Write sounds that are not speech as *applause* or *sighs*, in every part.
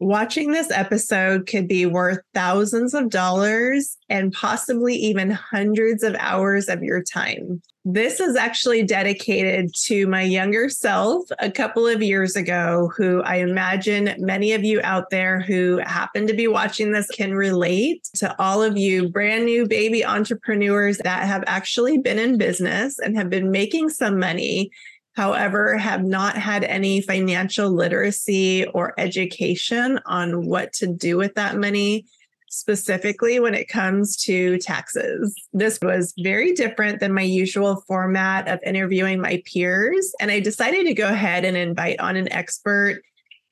Watching this episode could be worth thousands of dollars and possibly even hundreds of hours of your time. This is actually dedicated to my younger self a couple of years ago, who I imagine many of you out there who happen to be watching this can relate to all of you brand new baby entrepreneurs that have actually been in business and have been making some money however, have not had any financial literacy or education on what to do with that money, specifically when it comes to taxes. This was very different than my usual format of interviewing my peers. And I decided to go ahead and invite on an expert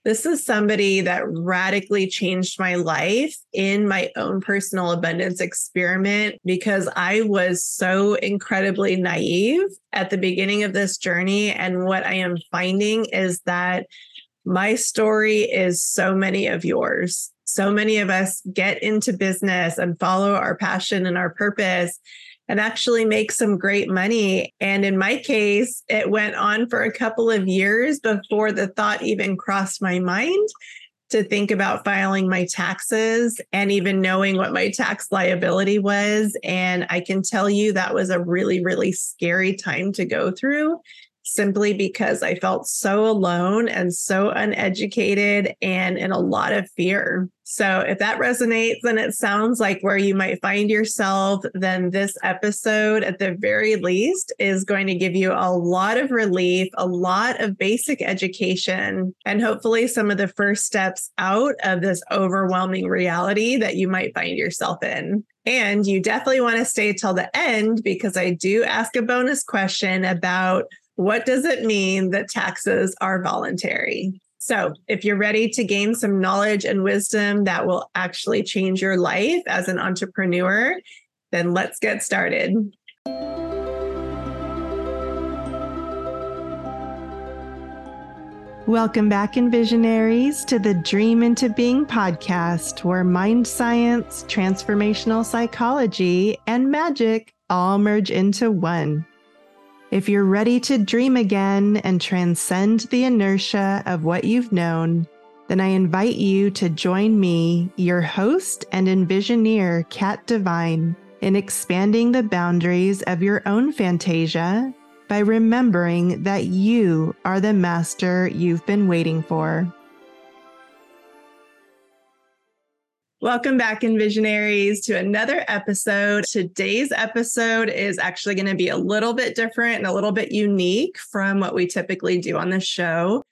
this is somebody that radically changed my life in my own personal abundance experiment because I was so incredibly naive at the beginning of this journey. And what I am finding is that my story is so many of yours. So many of us get into business and follow our passion and our purpose and actually make some great money. And in my case, it went on for a couple of years before the thought even crossed my mind to think about filing my taxes and even knowing what my tax liability was. And I can tell you that was a really, really scary time to go through simply because I felt so alone and so uneducated and in a lot of fear. So, if that resonates and it sounds like where you might find yourself, then this episode, at the very least, is going to give you a lot of relief, a lot of basic education, and hopefully some of the first steps out of this overwhelming reality that you might find yourself in. And you definitely want to stay till the end because I do ask a bonus question about what does it mean that taxes are voluntary? So, if you're ready to gain some knowledge and wisdom that will actually change your life as an entrepreneur, then let's get started. Welcome back, Envisionaries, to the Dream into Being podcast, where mind science, transformational psychology, and magic all merge into one. If you're ready to dream again and transcend the inertia of what you've known, then I invite you to join me, your host and envisioneer, Kat Divine, in expanding the boundaries of your own fantasia by remembering that you are the master you've been waiting for. Welcome back, Envisionaries, to another episode. Today's episode is actually going to be a little bit different and a little bit unique from what we typically do on the show.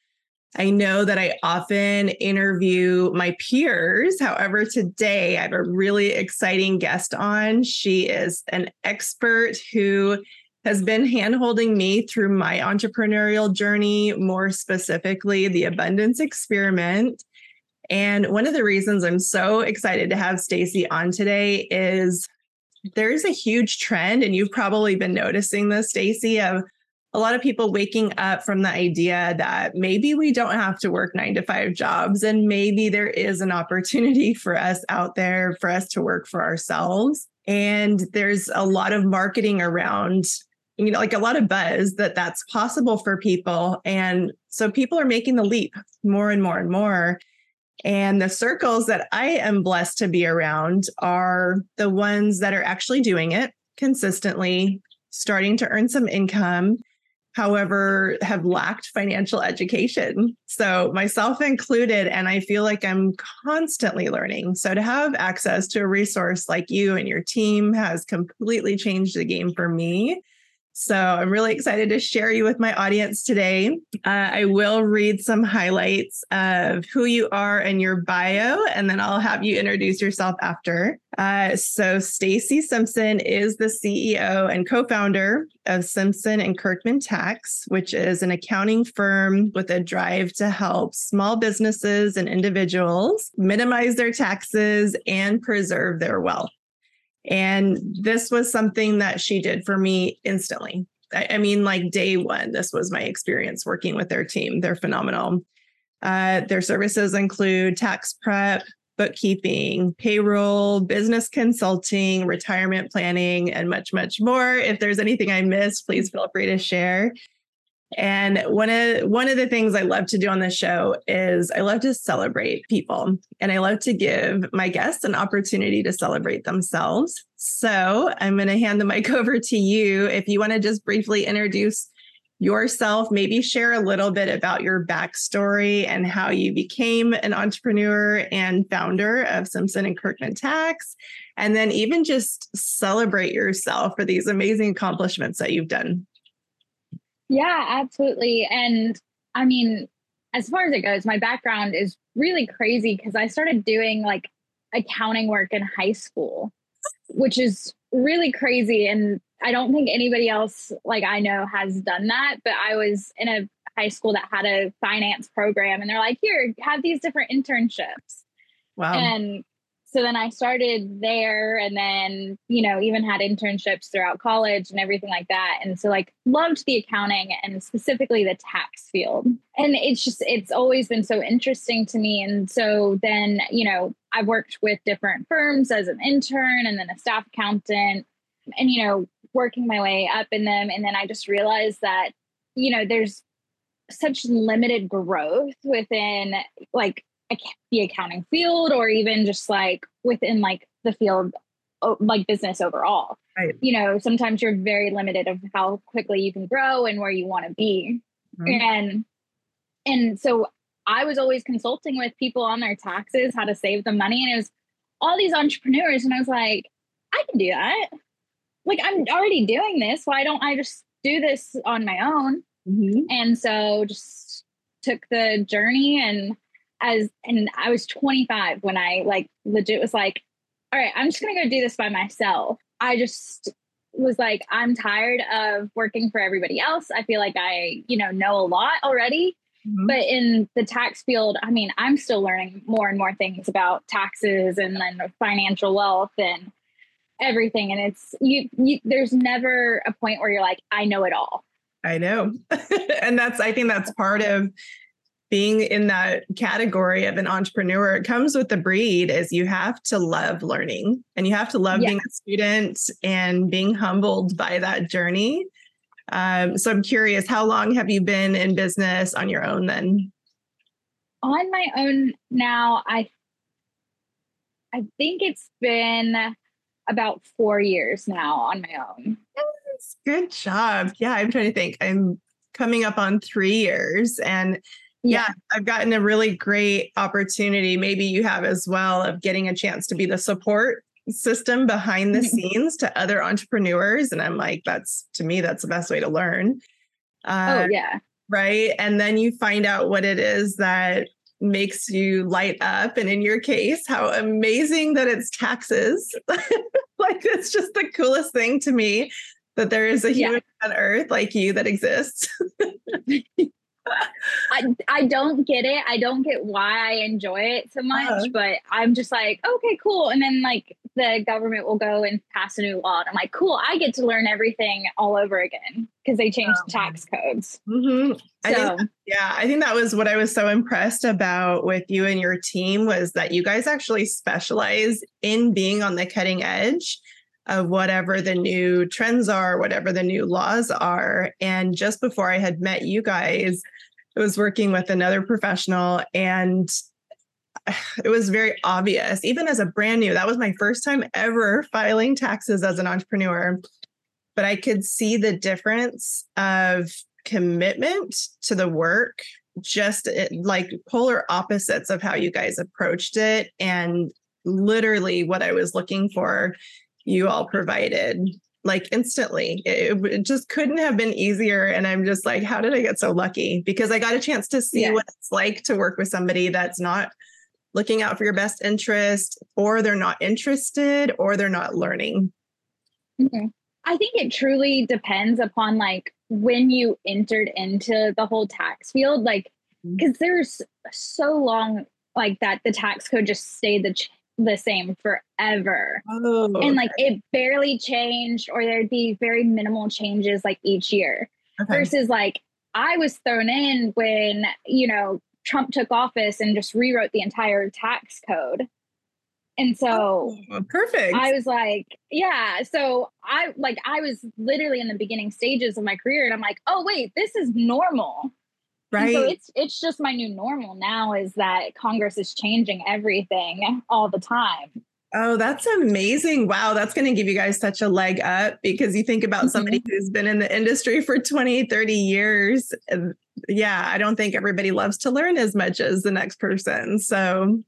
I know that I often interview my peers. However, today I have a really exciting guest on. She is an expert who has been handholding me through my entrepreneurial journey, more specifically, the abundance experiment. And one of the reasons I'm so excited to have Stacie on today is there's a huge trend, and you've probably been noticing this, Stacie, of a lot of people waking up from the idea that maybe we don't have to work nine to five jobs, and maybe there is an opportunity *laughs* for us out there for us to work for ourselves. And there's a lot of marketing around you know like a lot of buzz that that's possible for people and so people are making the leap more and more and more and the circles that I am blessed to be around are the ones that are actually doing it consistently, starting to earn some income, however, have lacked financial education. So, myself included, and I feel like I'm constantly learning. So, to have access to a resource like you and your team has completely changed the game for me. So I'm really excited to share you with my audience today. Uh, I will read some highlights of who you are and your bio, and then I'll have you introduce yourself after. Uh, so Stacie Simpson is the CEO and co-founder of Simpson and Kirkman Tax, which is an accounting firm with a drive to help small businesses and individuals minimize their taxes and preserve their wealth. And this was something that she did for me instantly. I, I mean, like day one, this was my experience working with their team. They're phenomenal. Uh, their services include tax prep, bookkeeping, payroll, business consulting, retirement planning, and much, much more. If there's anything I missed, please feel free to share. And one of one of the things I love to do on the show is I love to celebrate people and I love to give my guests an opportunity to celebrate themselves. So I'm going to hand the mic *laughs* over to you if you want to just briefly introduce yourself, maybe share a little bit about your backstory and how you became an entrepreneur and founder of Simpson and Kirkman Tax, and then even just celebrate yourself for these amazing accomplishments that you've done. Yeah, absolutely. And I mean, as far as it goes, my background is really crazy because I started doing like accounting work in high school, which is really crazy. And I don't think anybody else like I know has done that, but I was in a high school that had a finance program and they're like, here, have these different internships. Wow. And so then I started there and then, you know, even had internships throughout college and everything like that. And so like loved the accounting and specifically the tax field. And it's just it's always been so interesting to me. And so then, you know, I've worked with different firms as an intern and then a staff accountant and you know, working my way up in them and then I just realized that, you know, there's such limited growth within like the accounting field or even just like within like the field like business overall right. you know sometimes you're very limited of how quickly you can grow and where you want to be mm-hmm. and and so i was always consulting with people on their taxes how to save the money and it was all these entrepreneurs and i was like i can do that like i'm already doing this why don't i just do this on my own mm-hmm. and so just took the journey and as and I was 25 when I like legit was like, all right, I'm just gonna go do this by myself. I just was like, I'm tired of working for everybody else. I feel like I, you know, know a lot already. Mm-hmm. But in the tax field, I mean, I'm still learning more and more things about taxes and then financial wealth and everything. And it's you, you there's never a point where you're like, I know it all. I know. *laughs* and that's I think that's part of being in that category of an entrepreneur it comes with the breed is you have to love learning and you have to love yeah. being a student and being humbled by that journey. Um, so i'm curious how long have you been in business on your own then? On my own now i i think it's been about four years now on my own. Yes, good job. Yeah i'm trying to think. I'm coming up on three years and yeah. yeah, I've gotten a really great opportunity. Maybe you have as well of getting a chance to be the support system behind the *laughs* scenes to other entrepreneurs. And I'm like, that's to me, that's the best way to learn. Oh, uh, oh, yeah. Right. And then you find out what it is that makes you light up. And in your case, how amazing that it's taxes. *laughs* like, it's just the coolest thing to me that there is a human yeah. on earth like you that exists. *laughs* *laughs* I I don't get it. I don't get why I enjoy it so much, uh-huh. but I'm just like, okay, cool. And then like the government will go and pass a new law. And I'm like, cool, I get to learn everything all over again because they changed um, the tax codes. Mm-hmm. So, I think, yeah, I think that was what I was so impressed about with you and your team was that you guys actually specialize in being on the cutting edge of whatever the new trends are, whatever the new laws are. And just before I had met you guys, was working with another professional and *sighs* it was very obvious, even as a brand new, that was my first time ever filing taxes as an entrepreneur. But I could see the difference of commitment to the work, just it, like polar opposites of how you guys approached it. And literally what I was looking for you all provided like instantly. It, it, just couldn't have been easier. And I'm just like, how did I get so lucky? Because I got a chance to see yeah. what it's like to work with somebody that's not looking out for your best interest, or they're not interested, or they're not learning. Mm-hmm. I think it truly depends upon like when you entered into the whole tax field, like, because mm-hmm. there's so long like that the tax code just stayed the ch- the same forever. Oh, and like it barely changed, or there'd be very minimal changes like each year. Okay. Versus like I was thrown in when, you know, Trump took office and just rewrote the entire tax code. And so oh, perfect. I was like, yeah. So I like I was literally in the beginning stages of my career and I'm like, oh wait, this is normal. Right. And so it's it's just my new normal now is that Congress is changing everything all the time. Oh, that's amazing. Wow, that's going to give you guys such a leg up because you think about mm-hmm. somebody who's been in the industry for 20, 30 years. Yeah, I don't think everybody loves to learn as much as the next person. So,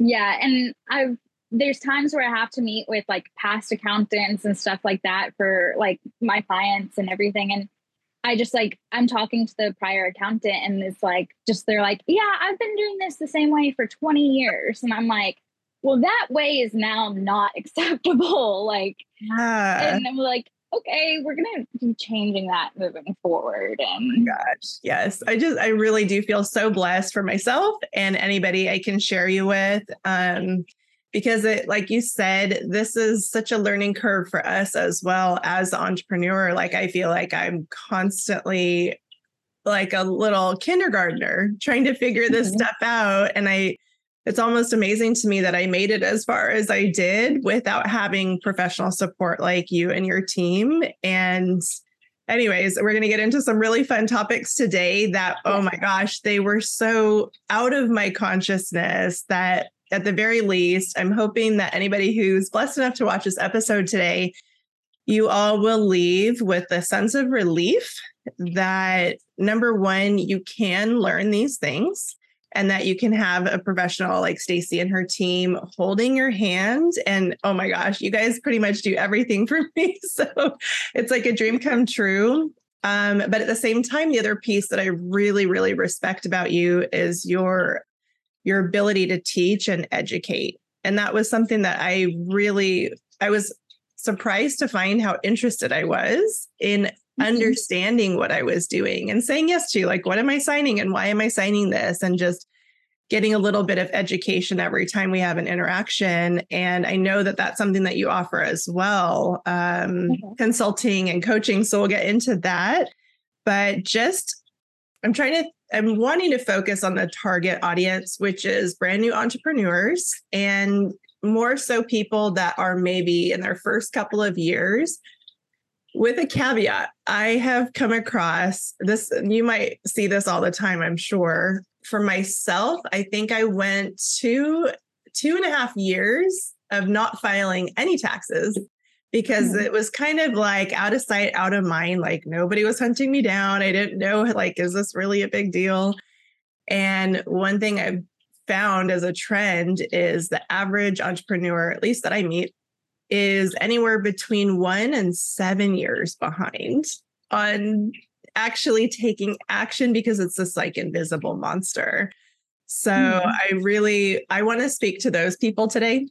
yeah, and I've there's times where I have to meet with like past accountants and stuff like that for like my clients and everything. And I just like, I'm talking to the prior accountant and it's like, just they're like, yeah, I've been doing this the same way for 20 years. And I'm like, well, that way is now not *laughs* acceptable. Like, yeah. and I'm like, okay, we're gonna be changing that moving forward. And oh gosh, yes, I just I really do feel so blessed for myself and anybody I can share you with. Um, because it like you said this is such a learning curve for us as well as the entrepreneur. Like i feel like i'm constantly like a little kindergartner trying to figure this mm-hmm. stuff out. And i it's almost amazing to me that i made it as far as i did without having professional support like you and your team. And anyways we're going to get into some really fun topics today that oh my gosh they were so out of my consciousness that at the very least, I'm hoping that anybody who's blessed enough to watch this episode today, you all will leave with a sense of relief that number one, you can learn these things and that you can have a professional like Stacie and her team holding your hand. And oh my gosh, you guys pretty much do everything *laughs* for me. So it's like a dream come true. Um, but at the same time, the other piece that I really, really respect about you is your your ability to teach and educate. And that was something that I really, I was surprised to find how interested I was in mm-hmm. understanding what I was doing and saying yes to, like, what am I signing and why am I signing this? And just getting a little bit of education every time we have an interaction. And I know that that's something that you offer as well, um, mm-hmm. consulting and coaching. So we'll get into that. But just, I'm trying to I'm wanting to focus on the target audience, which is brand new entrepreneurs and more so people that are maybe in their first couple of years. With a caveat, I have come across this, you might see this all the time, I'm sure. For myself, I think I went two, two and a half years of not filing any taxes because mm-hmm. it was kind of like out of sight, out of mind. Like nobody was hunting me down. I didn't know, *laughs* like, is this really a big deal? And one thing I've found as a trend is the average entrepreneur, at least that I meet, is anywhere between one and seven years behind on actually taking action because it's this like invisible monster. So mm-hmm. I really I want to speak to those people today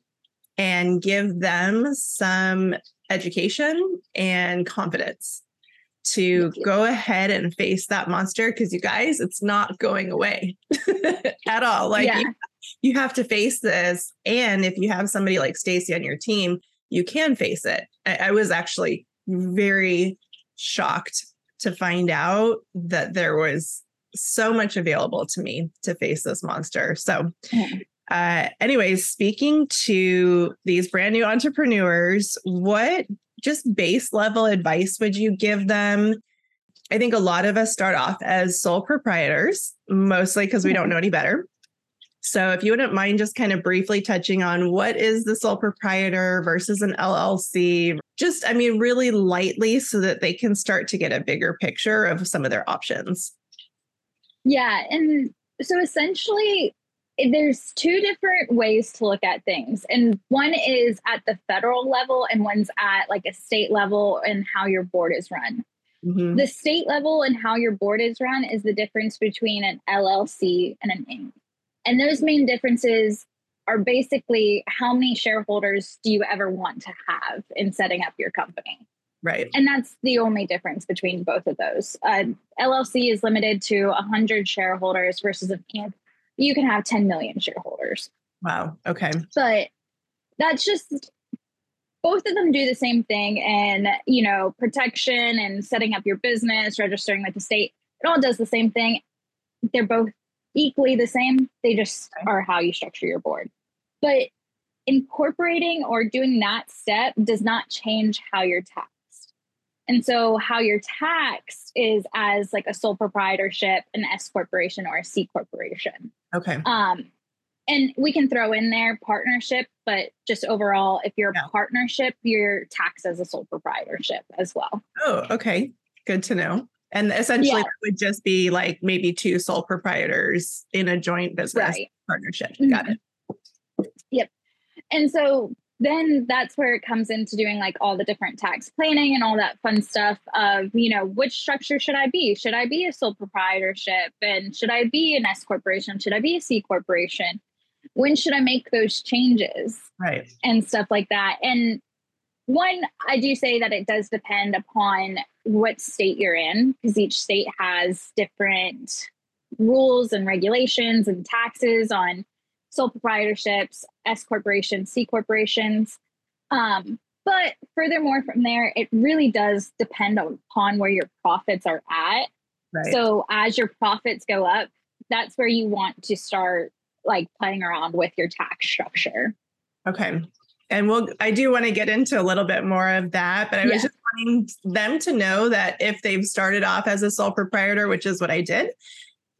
and give them some education and confidence to go ahead and face that monster because you guys it's not going away *laughs* at all like yeah. you, you have to face this and if you have somebody like stacie on your team you can face it I, I was actually very shocked to find out that there was so much available to me to face this monster so yeah. Uh, anyways, speaking to these brand new entrepreneurs, what just base level advice would you give them? I think a lot of us start off as sole proprietors, mostly because we don't know any better. So, if you wouldn't mind just kind of briefly touching on what is the sole proprietor versus an LLC, just, I mean, really lightly so that they can start to get a bigger picture of some of their options. Yeah. And so essentially, there's two different ways to look at things. And one is at the federal level, and one's at like a state level and how your board is run. Mm-hmm. The state level and how your board is run is the difference between an LLC and an Inc. And those main differences are basically how many shareholders do you ever want to have in setting up your company? Right. And that's the only difference between both of those. Uh, LLC is limited to 100 shareholders versus an Inc you can have 10 million shareholders. Wow. Okay. But that's just both of them do the same thing and you know protection and setting up your business registering with the state it all does the same thing they're both equally the same they just are how you structure your board but incorporating or doing that step does not change how you're taxed. And so, how you're taxed is as like a sole proprietorship, an S corporation, or a C corporation. Okay. Um, and we can throw in there partnership, but just overall, if you're yeah. a partnership, you're taxed as a sole proprietorship as well. Oh, okay. Good to know. And essentially, yeah. would just be like maybe two sole proprietors in a joint business right. partnership. Mm-hmm. Got it. Yep. And so then that's where it comes into doing like all the different tax planning and all that fun stuff of, you know, which structure should I be? Should I be a sole proprietorship? And should I be an S corporation? Should I be a C corporation? When should I make those changes? Right. And stuff like that. And one, I do say that it does depend upon what state you're in, because each state has different rules and regulations and taxes on sole proprietorships, S corporations, C corporations. Um, but furthermore, from there, it really does depend upon where your profits are at. Right. So as your profits go up, that's where you want to start like playing around with your tax structure. Okay. And we'll I do want to get into a little bit more of that, but I was just wanting them to know that if they've started off as a sole proprietor, which is what I did,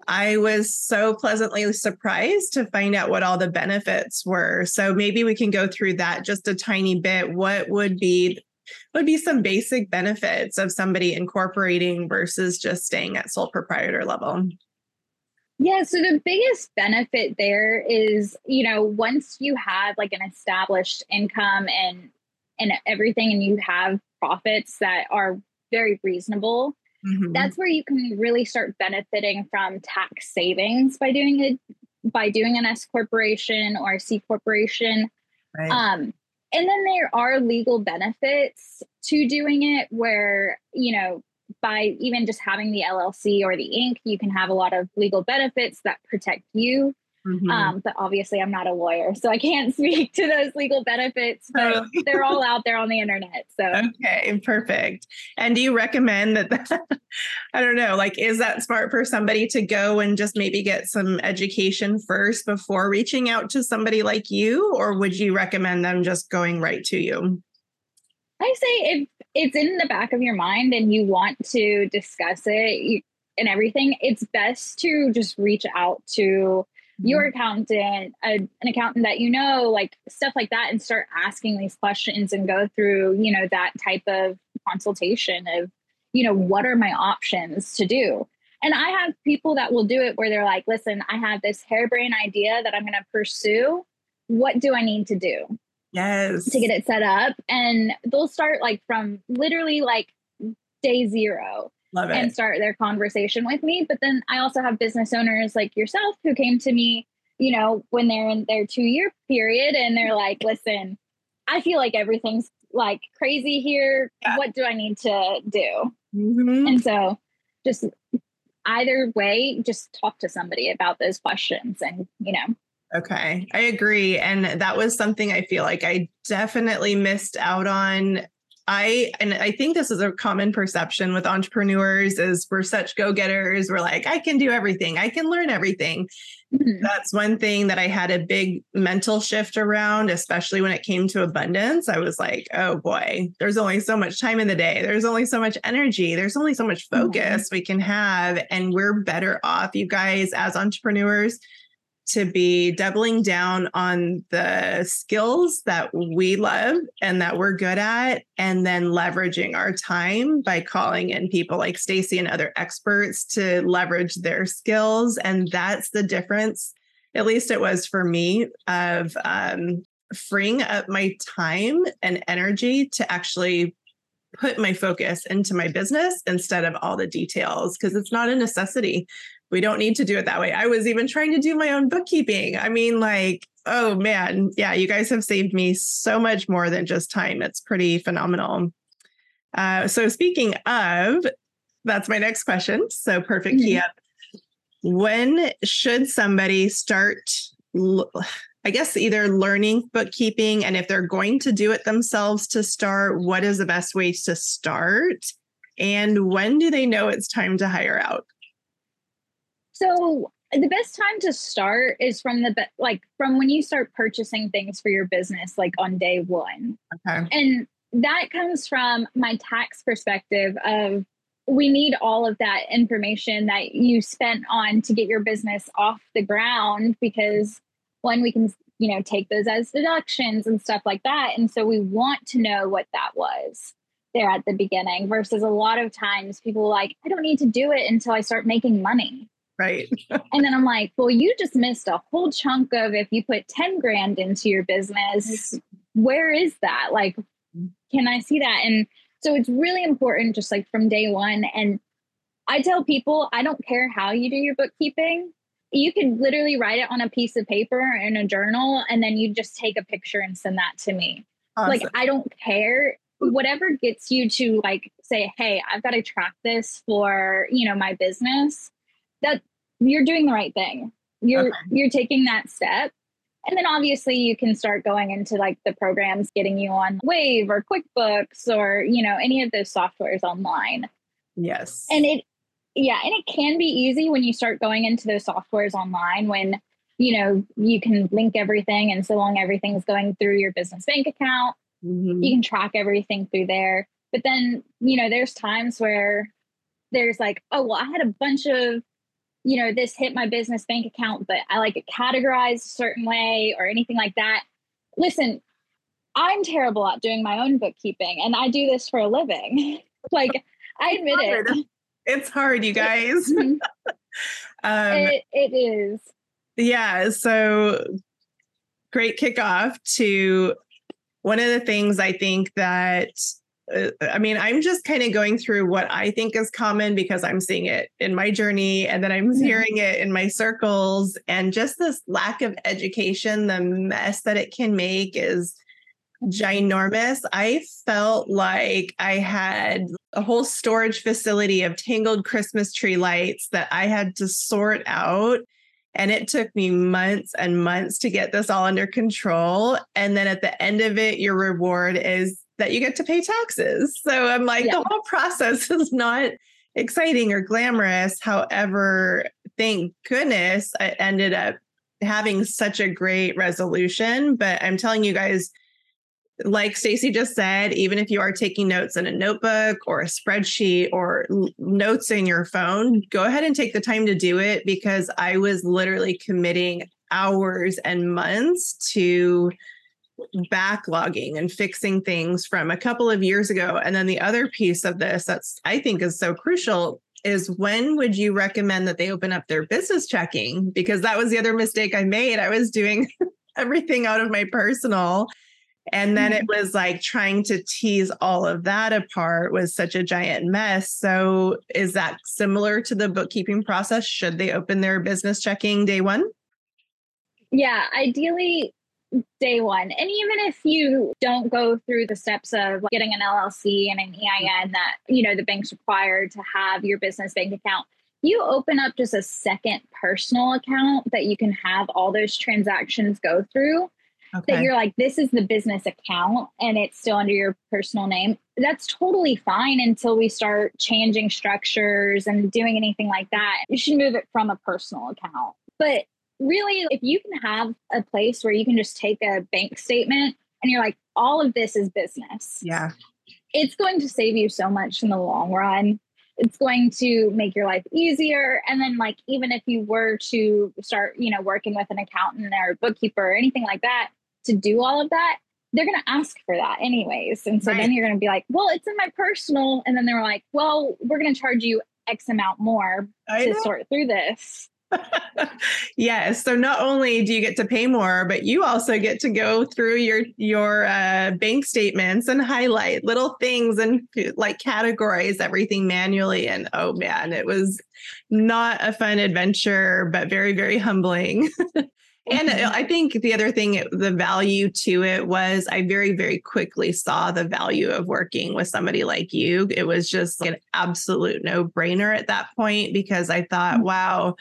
I was so pleasantly surprised to find out what all the benefits were. So maybe we can go through that just a tiny bit. What would be would be some basic benefits of somebody incorporating versus just staying at sole proprietor level? Yeah, so the biggest benefit there is, you know, once you have like an established income and and everything and you have profits that are very reasonable, mm-hmm. that's where you can really start benefiting from tax savings by doing it by doing an S corporation or a C corporation. Right. Um, and then there are legal benefits to doing it where, you know, by even just having the LLC or the Inc., you can have a lot of legal benefits that protect you. Mm-hmm. Um, but obviously, I'm not a lawyer, so I can't *laughs* speak to those legal benefits, but *laughs* they're all out there on the internet. So, okay, perfect. And do you recommend that? that *laughs* I don't know, like, is that smart for somebody to go and just maybe get some education first before reaching out to somebody like you? Or would you recommend them just going right to you? I say if it's in the back of your mind and you want to discuss it and everything, it's best to just reach out to. Your mm-hmm. accountant, a, an accountant that you know, like stuff like that, and start asking these questions and go through, you know, that type of consultation of, you know, what are my options to do? And I have people that will do it where they're like, listen, I have this harebrained idea that I'm going to pursue. What do I need to do? Yes. To get it set up. And they'll start like from literally like day zero. Love it. And start their conversation with me. But then I also have business owners like yourself who came to me, you know, when they're in their two year period and they're like, listen, I feel like everything's like crazy here. Yeah. What do I need to do? Mm-hmm. And so just either way, just talk to somebody about those questions and, you know, Okay, I agree. And that was something I feel like I definitely missed out on. I and I think this is a common perception with entrepreneurs is we're such go-getters. We're like, I can do everything. I can learn everything. Mm-hmm. That's one thing that I had a big mental shift around, especially when it came to abundance. I was like, oh boy, there's only so much time in the day. There's only so much energy. There's only so much mm-hmm. focus mm-hmm. we can have. And we're better off, you guys, as entrepreneurs to be doubling down on the skills that we love and that we're good at and then leveraging our time by calling in people like Stacie and other experts to leverage their skills. And that's the difference at least it was for me of um, freeing up my time and energy to actually put my focus into my business instead of all the details because it's not a necessity we don't need to do it that way. I was even trying to do my own bookkeeping. I mean, like, oh man, yeah, you guys have saved me so much more than just time. It's pretty phenomenal. Uh, so, speaking of, that's my next question. So, perfect mm-hmm. key up. When should somebody start? I guess either learning bookkeeping, and if they're going to do it themselves to start, what is the best way to start? And when do they know it's time to hire out? So the best time to start is from the be- like from when you start purchasing things for your business like on day one. Okay. and that comes from my tax perspective of we need all of that information that you spent on to get your business off the ground because one we can you know take those as deductions and stuff like that. And so we want to know what that was there at the beginning versus a lot of times people are like i don't need to do it until i start making money Right. *laughs* and then I'm like, well, you just missed a whole chunk of if you put 10 grand into your business, where is that? Like, can I see that? And so it's really important, just like from day one. And I tell people, I don't care how you do your bookkeeping. You can literally write it on a piece of paper in a journal, and then you just take a picture and send that to me. Awesome. Like, I don't care. Whatever gets you to like say, hey, I've got to track this for, you know, my business, that you're doing the right thing. You're Okay. you're taking that step. And then obviously you can start going into like the programs getting you on Wave or QuickBooks or, you know, any of those softwares online. yes. And it yeah, and it can be easy when you start going into those softwares online when you know you can link everything and so long everything's going through your business bank account Mhm. you can track everything through there. But then, you know, there's times where there's like, oh, well, I had a bunch of, you know, this hit my business bank account, but I like it categorized a certain way or anything like that. Listen, I'm terrible at doing my own bookkeeping and I do this for a living. *laughs* like, I admit it. It's hard, you *laughs* guys. Mhm. *laughs* Um, it. It is. Yeah. So great kickoff to one of the things I think that, I mean, I'm just kind of going through what I think is common because I'm seeing it in my journey and then I'm Mhm. hearing it in my circles. And just this lack of education, the mess that it can make is ginormous. I felt like I had a whole storage facility of tangled Christmas tree lights that I had to sort out. And it took me months and months to get this all under control. And then at the end of it, your reward is that you get to pay taxes. So I'm like, Yeah. the whole process *laughs* is not exciting or glamorous. However, thank goodness I ended up having such a great resolution. But I'm telling you guys, like Stacie just said, even if you are taking notes in a notebook or a spreadsheet or l- notes in your phone, go ahead and take the time to do it because I was literally committing hours and months to backlogging and fixing things from a couple of years ago. And then the other piece of this that's I think is so crucial is when would you recommend that they open up their business checking? Because that was the other mistake I made. I was doing *laughs* everything out of my personal. And then it mm-hmm. was like trying to tease all of that apart was such a giant mess. So, is that similar to the bookkeeping process? Should they open their business checking day one? Yeah, ideally day one. And even if you don't go through the steps of getting an LLC and an EIN that, you know, the bank's required to have your business bank account, you open up just a second personal account that you can have all those transactions go through. That you're like, this is the business account and it's still under your personal name. That's totally fine until we start changing structures and doing anything like that. You should move it from a personal account. But really, if you can have a place where you can just take a bank statement and you're like, all of this is business, Yeah. it's going to save you so much in the long run. It's going to make your life easier. And then, like, even if you were to start, you know, working with an accountant or a bookkeeper or anything like that to do all of that, they're going to ask for that anyways. And so Right. then you're going to be like, well, it's in my personal. And then they're like, well, we're going to charge you X amount more I to know. sort through this. *laughs* yes. So not only do you get to pay more, but you also get to go through your your uh, bank statements and highlight little things and like categorize everything manually. And oh man, it was not a fun adventure, but very very humbling. *laughs* And Mhm. I think the other thing, the value to it was I very, very quickly saw the value of working with somebody like you. It was just an absolute no brainer at that point because I thought, Mhm. wow,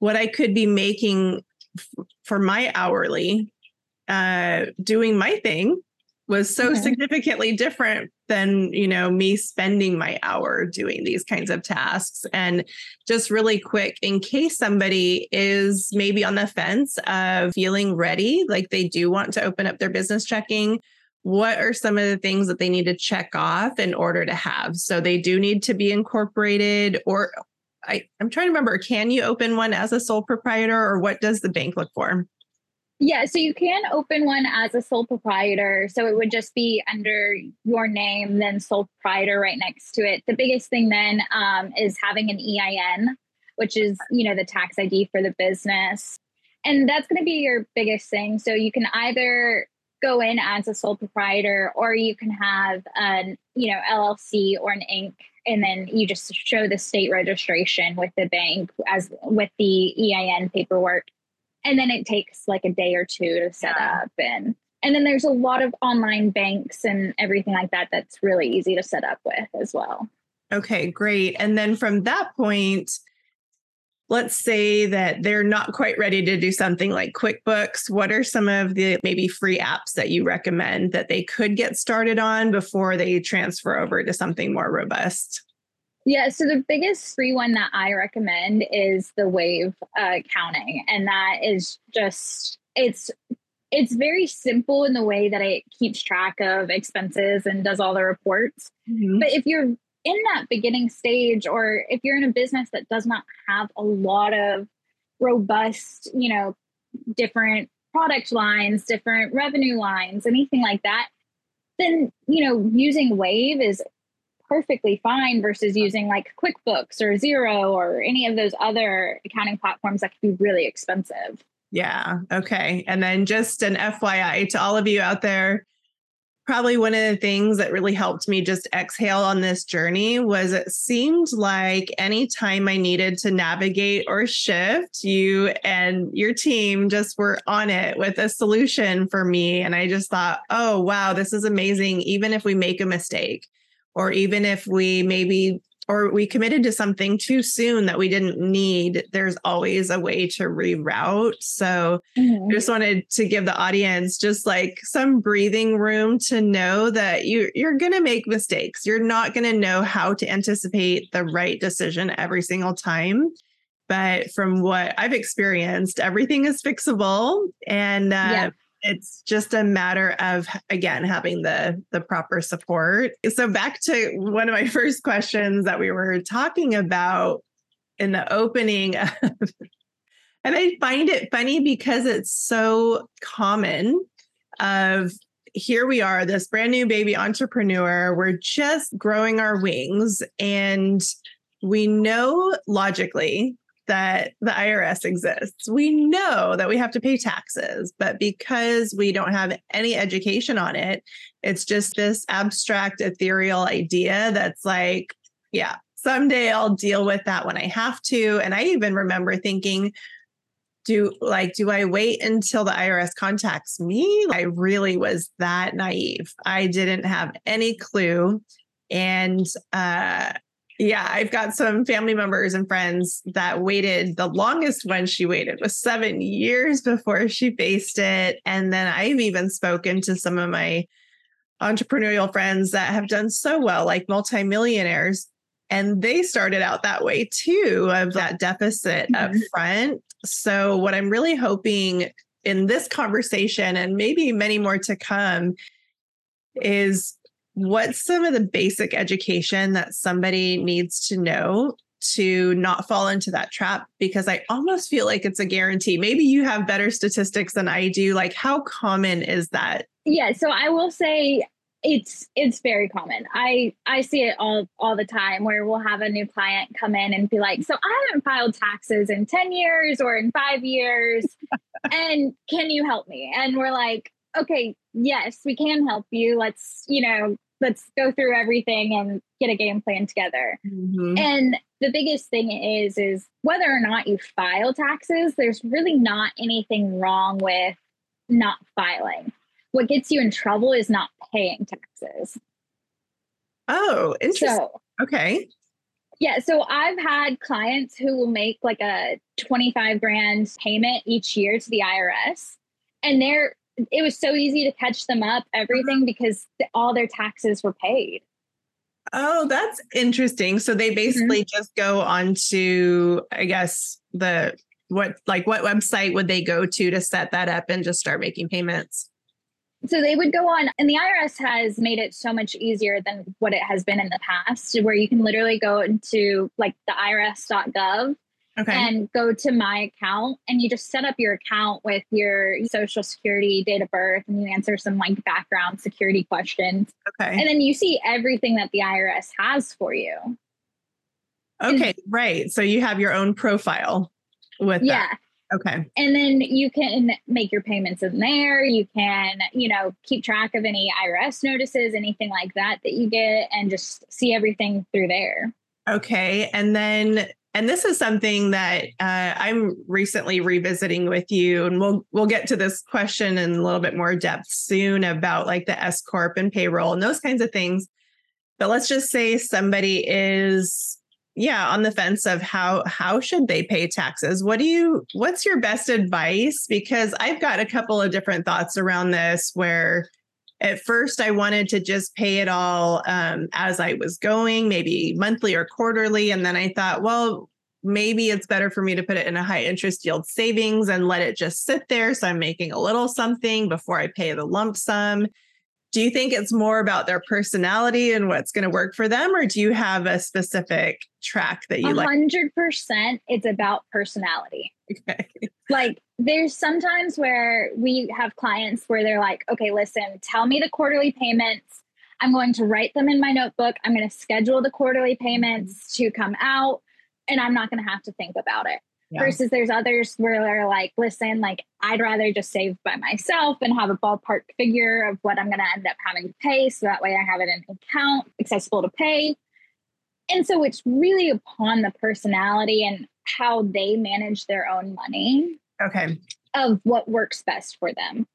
what I could be making f- for my hourly, uh, doing my thing was so okay. significantly different than you know me spending my hour doing these kinds of tasks and just really quick in case somebody is maybe on the fence of feeling ready like they do want to open up their business checking what are some of the things that they need to check off in order to have so they do need to be incorporated or I, i'm trying to remember can you open one as a sole proprietor or what does the bank look for yeah, so you can open one as a sole proprietor. So it would just be under your name, then sole proprietor right next to it. The biggest thing then um, is having an EIN, which is you know the tax ID for the business, and that's going to be your biggest thing. So you can either go in as a sole proprietor, or you can have an you know LLC or an Inc. And then you just show the state registration with the bank as with the EIN paperwork. And then it takes like a day or two to set yeah. up and and then there's a lot of online banks and everything like that that's really easy to set up with as well. Okay great. And then from that point let's say that they're not quite ready to do something like quickbooks what are some of the maybe free apps that you recommend that they could get started on before they transfer over to something more robust yeah, so the biggest free one that I recommend is the Wave uh, accounting, and that is just it's it's very simple in the way that it keeps track of expenses and does all the reports. Mm-hmm. But if you're in that beginning stage, or if you're in a business that does not have a lot of robust, you know, different product lines, different revenue lines, anything like that, then you know using Wave is perfectly fine versus using like QuickBooks or Xero or any of those other accounting platforms that can be really expensive. Yeah. Okay. And then just an FYI to all of you out there, probably one of the things that really helped me just exhale on this journey was it seemed like anytime I needed to navigate or shift, you and your team just were on it with a solution for me. And I just thought, oh, wow, this is amazing. Even if we make a mistake, or even if we maybe or we committed to something too soon that we didn't need, there's always a way to reroute. So mm-hmm. I just wanted to give the audience just like some breathing room to know that you you're going to make mistakes. You're not going to know how to anticipate the right decision every single time. But from what I've experienced, everything is fixable and uh, yeah it's just a matter of again having the the proper support. So back to one of my *laughs* first questions that we were talking about in the opening of, *laughs* and i find it funny because it's so common of here we are this brand new baby entrepreneur we're just growing our wings and we know logically that the IRS exists. We know that we have to pay taxes, but because we don't have any education on it, it's just this abstract, ethereal idea that's like, yeah, someday I'll deal with that when I have to. And I even remember thinking, do like do i wait until the irs contacts me i really was that naive i didn't have any clue and uh yeah, I've got some family members and friends that waited. The longest one she waited was seven years before she faced it. And then I've even spoken to some of my entrepreneurial friends that have done so well, like multimillionaires. And they started out that way too, of that deficit mm-hmm. up front. So, what I'm really hoping in this conversation, and maybe many more to come, is what's some of the basic education that somebody needs to know to not fall into that trap because I almost feel like it's a guarantee. Maybe you have better statistics than I do. Like how common is that? Yeah, so I will say it's it's very common. I I see it all all the time where we'll have a new client come in and be like, "So I haven't filed taxes in 10 years or in 5 years *laughs* and can you help me?" And we're like, "Okay, yes, we can help you. Let's, you know, let's go through everything and get a game plan together. Mm-hmm. And the biggest thing is is whether or not you file taxes, there's really not anything wrong with not filing. What gets you in trouble is not paying taxes. Oh, interesting. So, okay. Yeah, so I've had clients who will make like a 25 grand payment each year to the IRS and they're it was so easy to catch them up everything because all their taxes were paid. Oh, that's interesting. So they mm-hmm. basically mm-hmm. just go on to, I guess, the what like what website would they go to to set that up and just start making payments? So they would go on, and the IRS has made it so much easier than what it has been in the past, where you can literally go into like the IRS.gov okay. and go to my account and you just set up your account with your social security date of birth and you answer some like background security questions okay and then you see everything that the irs has for you okay and, right so you have your own profile with yeah that. Okay. And then you can make your payments in there. You can, you know, keep track of any IRS notices, anything like that that you get, and just see everything through there. Okay. And then and this is something that uh, I'm recently revisiting with you, and we'll we'll get to this question in a little bit more depth soon about like the S corp and payroll and those kinds of things. But let's just say somebody is yeah on the fence of how how should they pay taxes what do you what's your best advice because i've got a couple of different thoughts around this where at first i wanted to just pay it all um, as i was going maybe monthly or quarterly. And then i thought well maybe it's better for me to put it in a high interest yield savings and let it just sit there. So i'm making a little something before i pay the lump sum do you think it's more about their personality and what's going to work for them or do you have a specific track that you 100% like? 100% it's about personality. Okay. Like there's sometimes where we have clients where they're like okay listen tell me the quarterly payments. I'm going to write them in my notebook. I'm going to schedule the quarterly payments to come out and i'm not going to have to think about it yeah. versus there's others where they're like, listen, like I'd rather just save by myself and have a ballpark figure of what I'm going to end up having to pay. So that way I have it in account, accessible to pay. And so it's really upon the personality and how they manage their own money. Okay. Of what works best for them.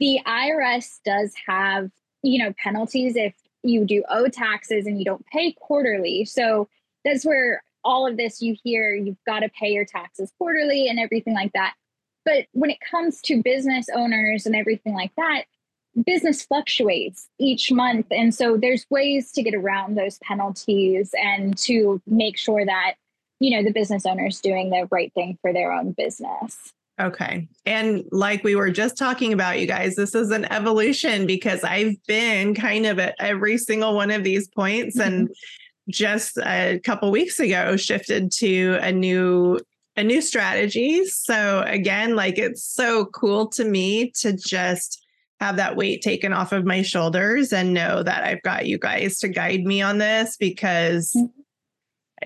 The IRS does have, you know, penalties if you do owe taxes and you don't pay quarterly. So that's where all of this you hear you've got to pay your taxes quarterly and everything like that. But when it comes to business owners and everything like that, business fluctuates each month. And so there's ways to get around those penalties and to make sure that, you know, the business owner is doing the right thing for their own business. Okay. And like we were just talking about, you guys, this is an evolution because I've been kind of at every single one of these points and *laughs* just a couple weeks ago shifted to a new a new strategy. So again, like it's so cool to me to just have that weight taken off of my shoulders and know that I've got you guys to guide me on this because mm-hmm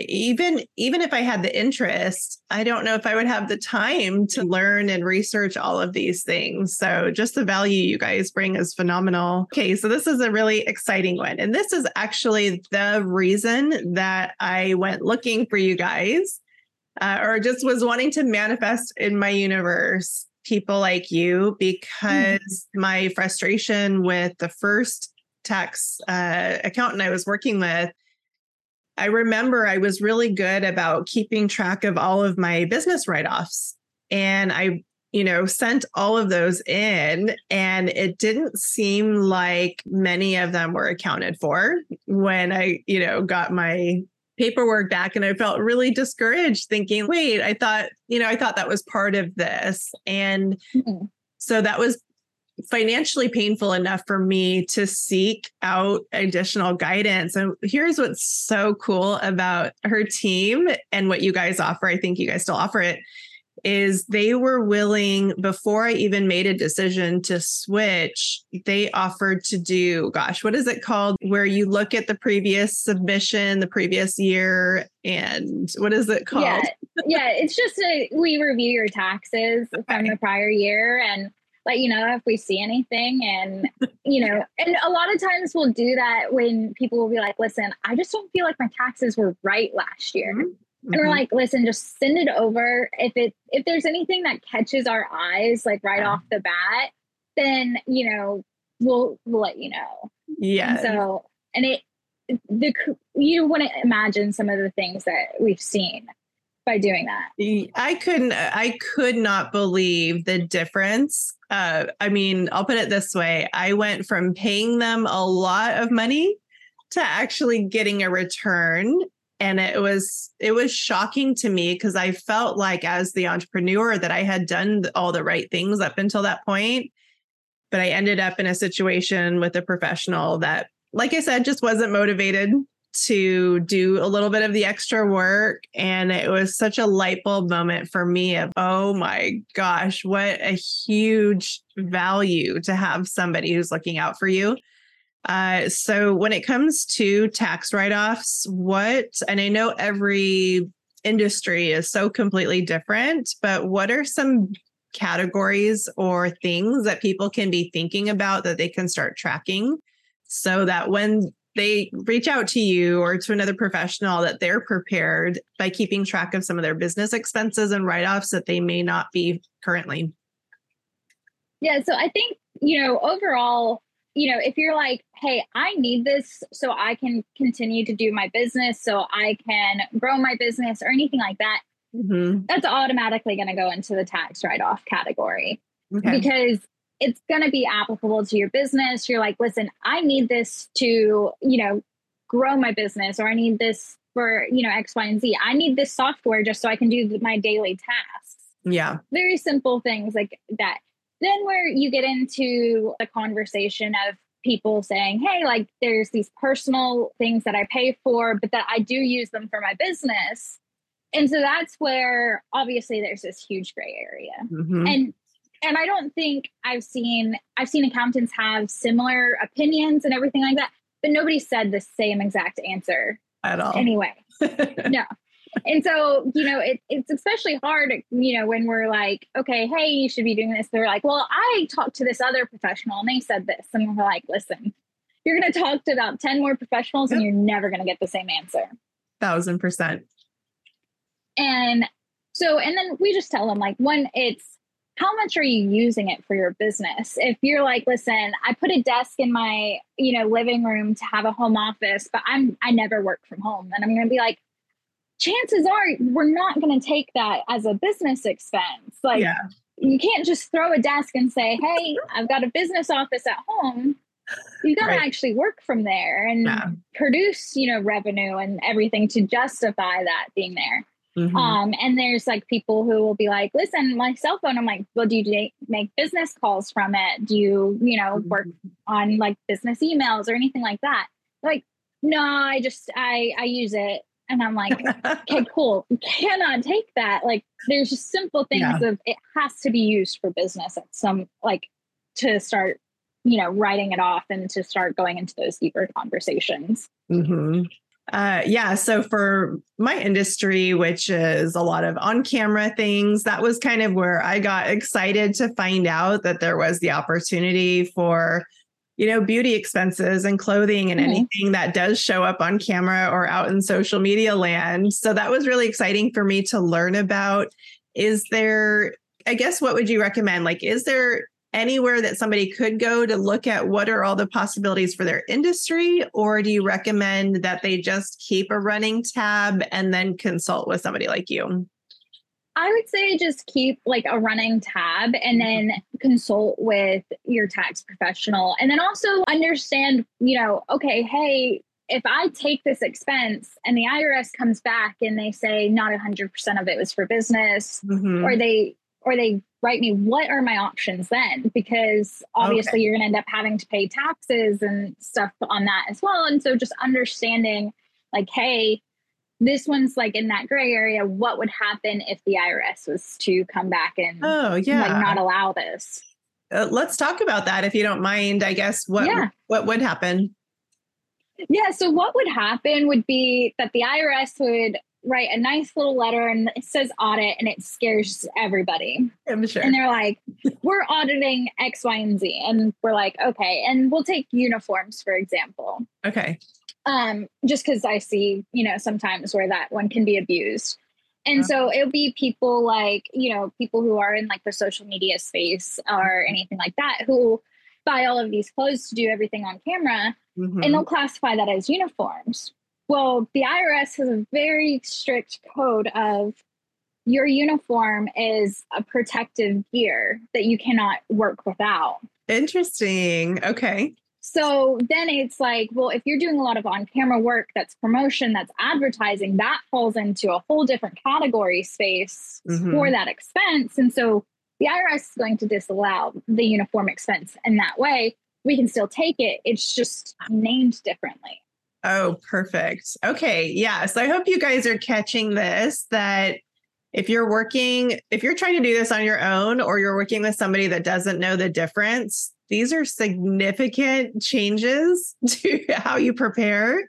even even if i had the interest i don't know if i would have the time to learn and research all of these things so just the value you guys bring is phenomenal okay so this is a really exciting one and this is actually the reason that i went looking for you guys uh, or just was wanting to manifest in my universe people like you because mm. my frustration with the first tax uh, accountant i was working with I remember I was really good about keeping track of all of my business write offs. And I, you know, sent all of those in, and it didn't seem like many of them were accounted for when I, you know, got my paperwork back and I felt really discouraged thinking, wait, I thought, you know, I thought that was part of this. And mm-hmm. so that was financially painful enough for me to seek out additional guidance. And here's what's so cool about her team and what you guys offer. I think you guys still offer it is they were willing before I even made a decision to switch, they offered to do, gosh, what is it called? Where you look at the previous submission, the previous year, and what is it called? Yeah, yeah it's just a, we review your taxes *laughs* okay. from the prior year and let you know if we see anything and you know and a lot of times we'll do that when people will be like listen i just don't feel like my taxes were right last year. Mm-hmm. and we're like listen just send it over. If it if there's anything that catches our eyes like right yeah. off the bat then you know we'll we'll let you know. Yeah so and it the you wouldn't imagine some of the things that we've seen by doing that. I couldn't, I could not believe the difference. Uh, I mean, I'll put it this way I went from paying them a lot of money to actually getting a return and it was it was shocking to me because i felt like as the entrepreneur that i had done all the right things up until that point but i ended up in a situation with a professional that like i said just wasn't motivated to do a little bit of the extra work. And it was such a light bulb moment for me of, oh my gosh, what a huge value to have somebody who's looking out for you. Uh, so when it comes to tax write-offs, what and I know every industry is so completely different, but what are some categories or things that people can be thinking about that they can start tracking so that when they reach out to you or to another professional that they're prepared by keeping track of some of their business expenses and write-offs that they may not be currently yeah so i think you know overall you know if you're like hey i need this so i can continue to do my business so i can grow my business or anything like that mm-hmm. that's automatically going to go into the tax write-off category okay. because it's going to be applicable to your business. You're like, listen, I need this to, you know, grow my business or I need this for, you know, X, Y, and Z. I need this software just so I can do my daily tasks. Yeah. Very simple things like that. Then where you get into the conversation of people saying, hey, like there's these personal things that I pay for, but that I do use them for my business. And so that's where obviously there's this huge gray area. Mm-hmm. And and I don't think I've seen I've seen accountants have similar opinions and everything like that, but nobody said the same exact answer at all. Anyway, *laughs* no. And so, you know, it, it's especially hard, you know, when we're like, okay, hey, you should be doing this. They're like, well, I talked to this other professional and they said this. And we're like, listen, you're going to talk to about 10 more professionals yep. and you're never going to get the same answer. Thousand percent. And so, and then we just tell them like, one, it's how much are you using it for your business if you're like listen i put a desk in my you know living room to have a home office but i'm i never work from home and i'm going to be like chances are we're not going to take that as a business expense like yeah. you can't just throw a desk and say hey *laughs* i've got a business office at home you got to right. actually work from there and yeah. produce you know revenue and everything to justify that being there Mm-hmm. Um, and there's like people who will be like, listen, my cell phone. I'm like, well, do you make business calls from it? Do you, you know, work mm-hmm. on like business emails or anything like that? Like, no, I just, I, I use it. And I'm like, okay, *laughs* cool. You cannot take that. Like, there's just simple things yeah. of it has to be used for business at some, like, to start, you know, writing it off and to start going into those deeper conversations. Mm-hmm. Uh, yeah. So for my industry, which is a lot of on camera things, that was kind of where I got excited to find out that there was the opportunity for, you know, beauty expenses and clothing and mm-hmm. anything that does show up on camera or out in social media land. So that was really exciting for me to learn about. Is there, I guess, what would you recommend? Like, is there anywhere that somebody could go to look at what are all the possibilities for their industry? Or do you recommend that they just keep a running tab and then consult with somebody like you? I would say just keep like a running tab and then consult with your tax professional. And then also understand, you know, okay, hey, if I take this expense and the IRS comes back and they say not 100% of it was for business, mm-hmm. or they or they write me what are my options then? Because obviously okay. you're going to end up having to pay taxes and stuff on that as well. And so just understanding like hey this one's like in that gray area. What would happen if the irs was to come back and oh yeah like not allow this? Uh, let's talk about that if you don't mind i guess. What yeah. what would happen? Yeah so what would happen would be that the irs would write a nice little letter and it says audit and it scares everybody. I'm sure. And they're like, we're auditing X, Y, and Z. And we're like, okay. And we'll take uniforms, for example. Okay. Um, just because I see, you know, sometimes where that one can be abused. And uh-huh. so it'll be people like, you know, people who are in like the social media space or anything like that who buy all of these clothes to do everything on camera mm-hmm. and they'll classify that as uniforms. Well, the IRS has a very strict code of your uniform is a protective gear that you cannot work without. Interesting. Okay. So then it's like, well, if you're doing a lot of on camera work, that's promotion, that's advertising, that falls into a whole different category space mm-hmm. for that expense. And so the IRS is going to disallow the uniform expense in that way. We can still take it, it's just named differently. Oh, perfect. Okay. Yeah. So I hope you guys are catching this that if you're working, if you're trying to do this on your own or you're working with somebody that doesn't know the difference, these are significant changes *laughs* to how you prepare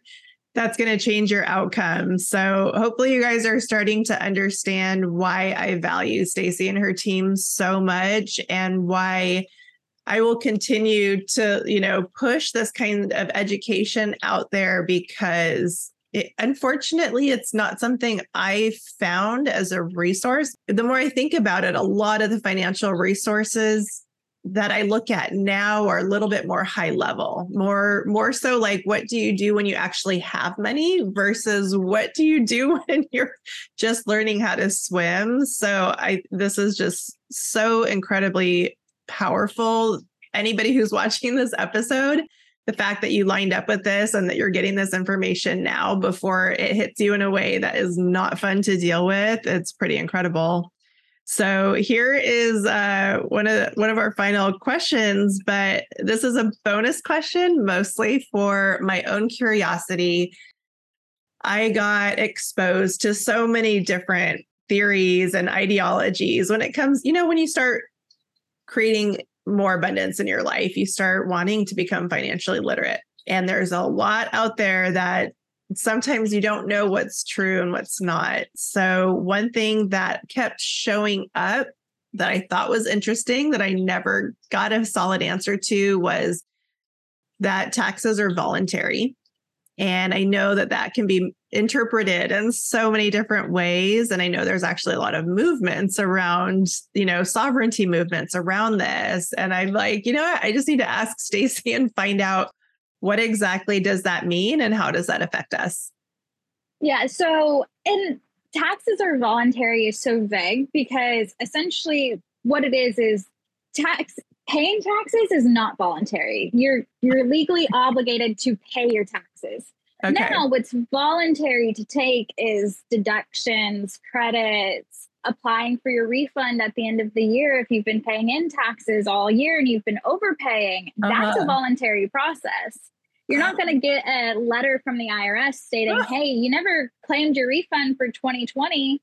that's going to change your outcome. So hopefully you guys are starting to understand why I value Stacie and her team so much and why I will continue to, you know, push this kind of education out there because it, unfortunately, it's not something I found as a resource. The more I think about it, a lot of the financial resources that I look at now are a little bit more high level, more more so like what do you do when you actually have money versus what do you do *laughs* when you're just learning how to swim. So I this is just so incredibly powerful. Anybody who's watching this episode the fact that you lined up with this and that you're getting this information now before it hits you in a way that is not fun to deal with, it's pretty incredible. So here is uh, one of one of our final questions, but this is a bonus question, mostly for my own curiosity. I got exposed to so many different theories and ideologies when it comes, you know, when you start creating more abundance in your life, you start wanting to become financially literate. And there's a lot out there that sometimes you don't know what's true and what's not. So, one thing that kept showing up that I thought was interesting that I never got a solid answer to was that taxes are voluntary. And I know that that can be interpreted in so many different ways. And I know there's actually a lot of movements around, you know, sovereignty movements around this. And I'm like, you know what? I just need to ask Stacie and find out what exactly does that mean and how does that affect us? Yeah. So, and taxes are voluntary is so vague because essentially what it is is tax paying taxes is not voluntary. You're you're legally obligated to pay your taxes. Okay. Now, what's voluntary to take is deductions, credits, applying for your refund at the end of the year if you've been paying in taxes all year and you've been overpaying. Uh-huh. That's a uh-huh. voluntary process. You're not going to get a letter from the IRS stating, *gasps* "Hey, you never claimed your refund for 2020."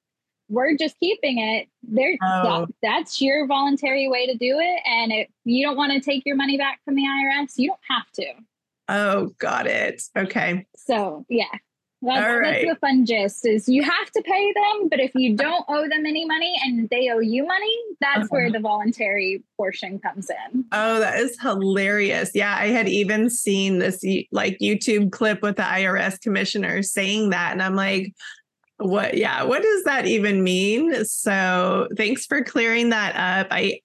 We're just keeping it. There oh. that, that's your voluntary way to do it. And if you don't want to take your money back from the irs you don't have to. Oh got it. Okay. So yeah. That's, right. that's the fun gist is you have to pay them but if you don't owe them any money and they owe you money that's uh-huh. where the voluntary portion comes in. Oh that is hilarious. Yeah i had even seen this like youtube clip with the irs commissioner saying that and i'm like what yeah what does that even mean? So thanks for clearing that up. I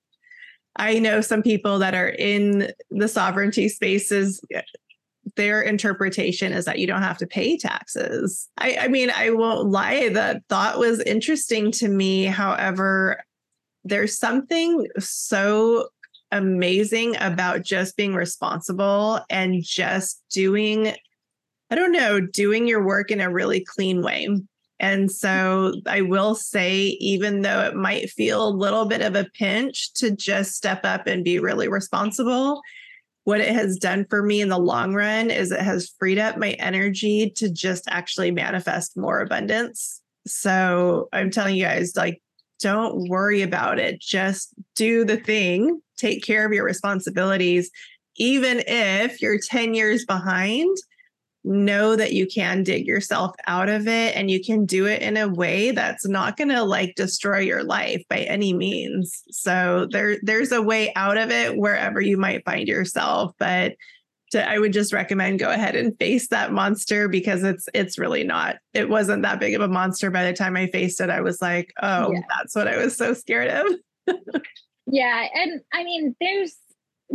i know some people that are in the sovereignty spaces eh, their interpretation is that you don't have to pay taxes. I i mean i won't lie the thought was interesting to me. However there's something so amazing about just being responsible and just doing I don't know, doing your work in a really clean way. And so I will say, even though it might feel a little bit of a pinch to just step up and be really responsible, what it has done for me in the long run is it has freed up my energy to just actually manifest more abundance. So I'm telling you guys, like, don't worry about it. Just do the thing, take care of your responsibilities. Even if you're 10 years behind, know that you can dig yourself out of it and you can do it in a way that's not going to like destroy your life by any means. So there there's a way out of it wherever you might find yourself, but to, I would just recommend go ahead and face that monster because it's it's really not. It wasn't that big of a monster by the time I faced it. I was like, "Oh, yeah. that's what I was so scared of." *laughs* yeah, and I mean, there's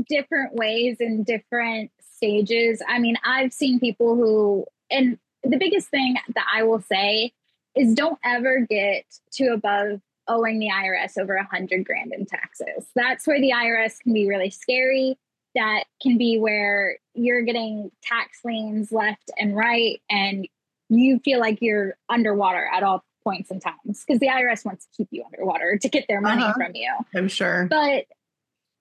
different ways and different stages. I mean, I've seen people who, and the biggest thing that I will say is don't ever get to above owing the IRS over a hundred grand in taxes. That's where the IRS can be really scary. That can be where you're getting tax liens left and right, and you feel like you're underwater at all points and times because the IRS wants to keep you underwater to get their money uh-huh. from you. I'm sure. But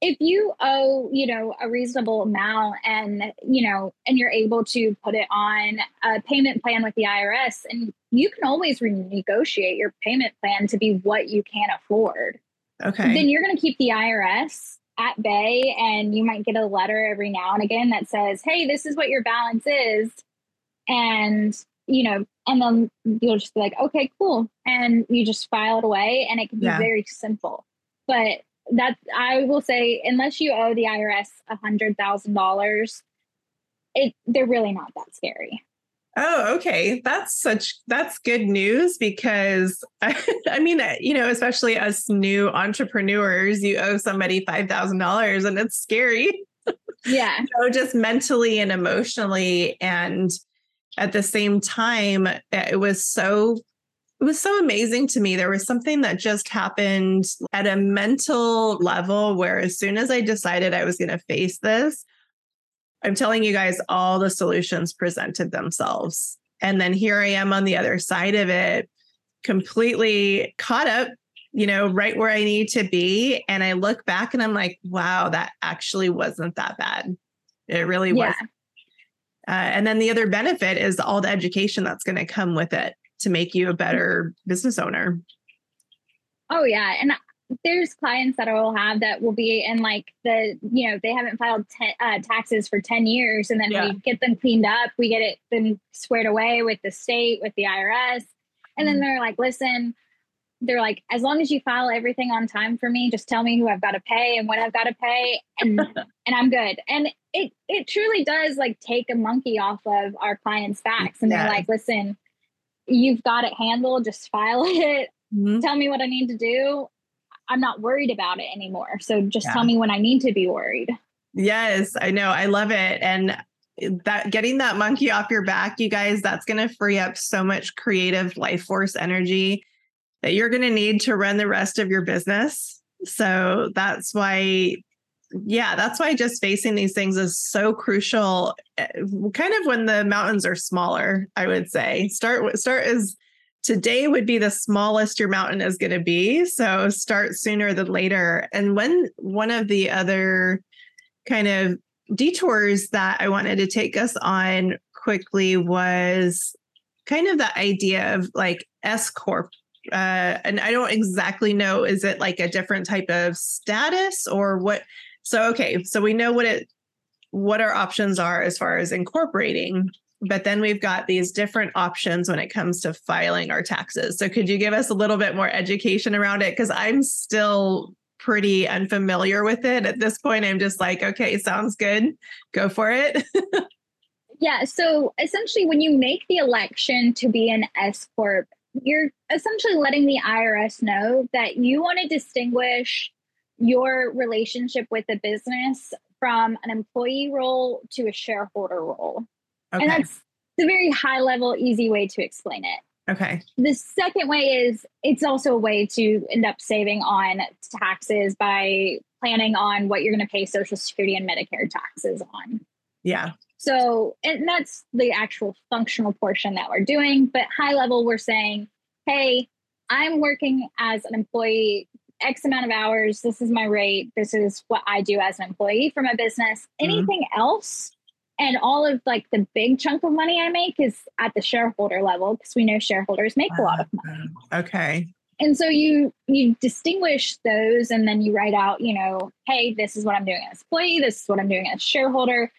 if you owe, you know, a reasonable amount and, you know, and you're able to put it on a payment plan with the IRS, and you can always renegotiate your payment plan to be what you can afford. Okay. Then you're going to keep the IRS at bay and you might get a letter every now and again that says, "Hey, this is what your balance is." And, you know, and then you'll just be like, "Okay, cool." And you just file it away and it can be yeah. very simple. But that I will say, unless you owe the IRS a hundred thousand dollars, it they're really not that scary. Oh, okay. That's such that's good news because I, *laughs* I mean, you know, especially us new entrepreneurs, you owe somebody five thousand dollars, and it's scary. Yeah. *laughs* so just mentally and emotionally, and at the same time, eh, it was so it was so amazing to me. There was something that just happened at a mental level where, as soon as I decided I was going to face this, I'm telling you guys, all the solutions presented themselves. And then here I am on the other side of it, completely caught up, you know, right where I need to be. And I look back and I'm like, wow, that actually wasn't that bad. It really yeah. was. Uh, and then the other benefit is all the education that's going to come with it to make you a better business owner. Oh yeah, and there's clients that I will have that will be in like the you know they haven't filed uh, taxes for ten years, and then yeah. we get them cleaned up, we get it then squared away with the state with the IRS, and then mm-hmm. they're like, listen. They're like, as long as you file everything on time for me, just tell me who I've got to pay and when I've got to pay, and *laughs* and I'm good. And it it truly does like take a monkey off of our clients' backs, and yeah. they're like, listen, you've got it handled, just file *laughs* it. Mm-hmm. Tell me what I need to do. I'm not worried about it anymore. So just yeah. tell me when I need to be worried. Yes, I know. I love it. And that getting that monkey off your back, you guys, that's going to free up so much creative life force energy that you're going to need to run the rest of your business. So that's why yeah, that's why just facing these things is so crucial. Eh, kind of when the mountains are smaller, I would say. Start start is today would be the smallest your mountain is going to be. So start sooner than later. And when one of the other kind of detours that I wanted to take us on quickly was kind of the idea of like S corp uh, and I don't exactly know is it like a different type of status or what so okay, so we know what it what our options are as far as incorporating, but then we've got these different options when it comes to filing our taxes. So could you give us a little bit more education around it cuz I'm still pretty unfamiliar with it at this point. I'm just like, okay, sounds good. Go for it. *laughs* yeah, so essentially when you make the election to be an S corp, you're essentially letting the IRS know that you want to distinguish your relationship with the business from an employee role to a shareholder role. Okay. And that's the very high level, easy way to explain it. Okay. The second way is it's also a way to end up saving on taxes by planning on what you're going to pay Social Security and Medicare taxes on. Yeah. So, and that's the actual functional portion that we're doing. But high level, we're saying, hey, I'm working as an employee X amount of hours. This is my rate. This is what I do as an employee for my business. Mm-hmm. Anything else? And all of like the big chunk of money I make is at the shareholder level because we know shareholders make a lot of money. Okay. And so you you distinguish those and then you write out, you know, hey, this is what I'm doing as employee, this is what I'm doing as a shareholder.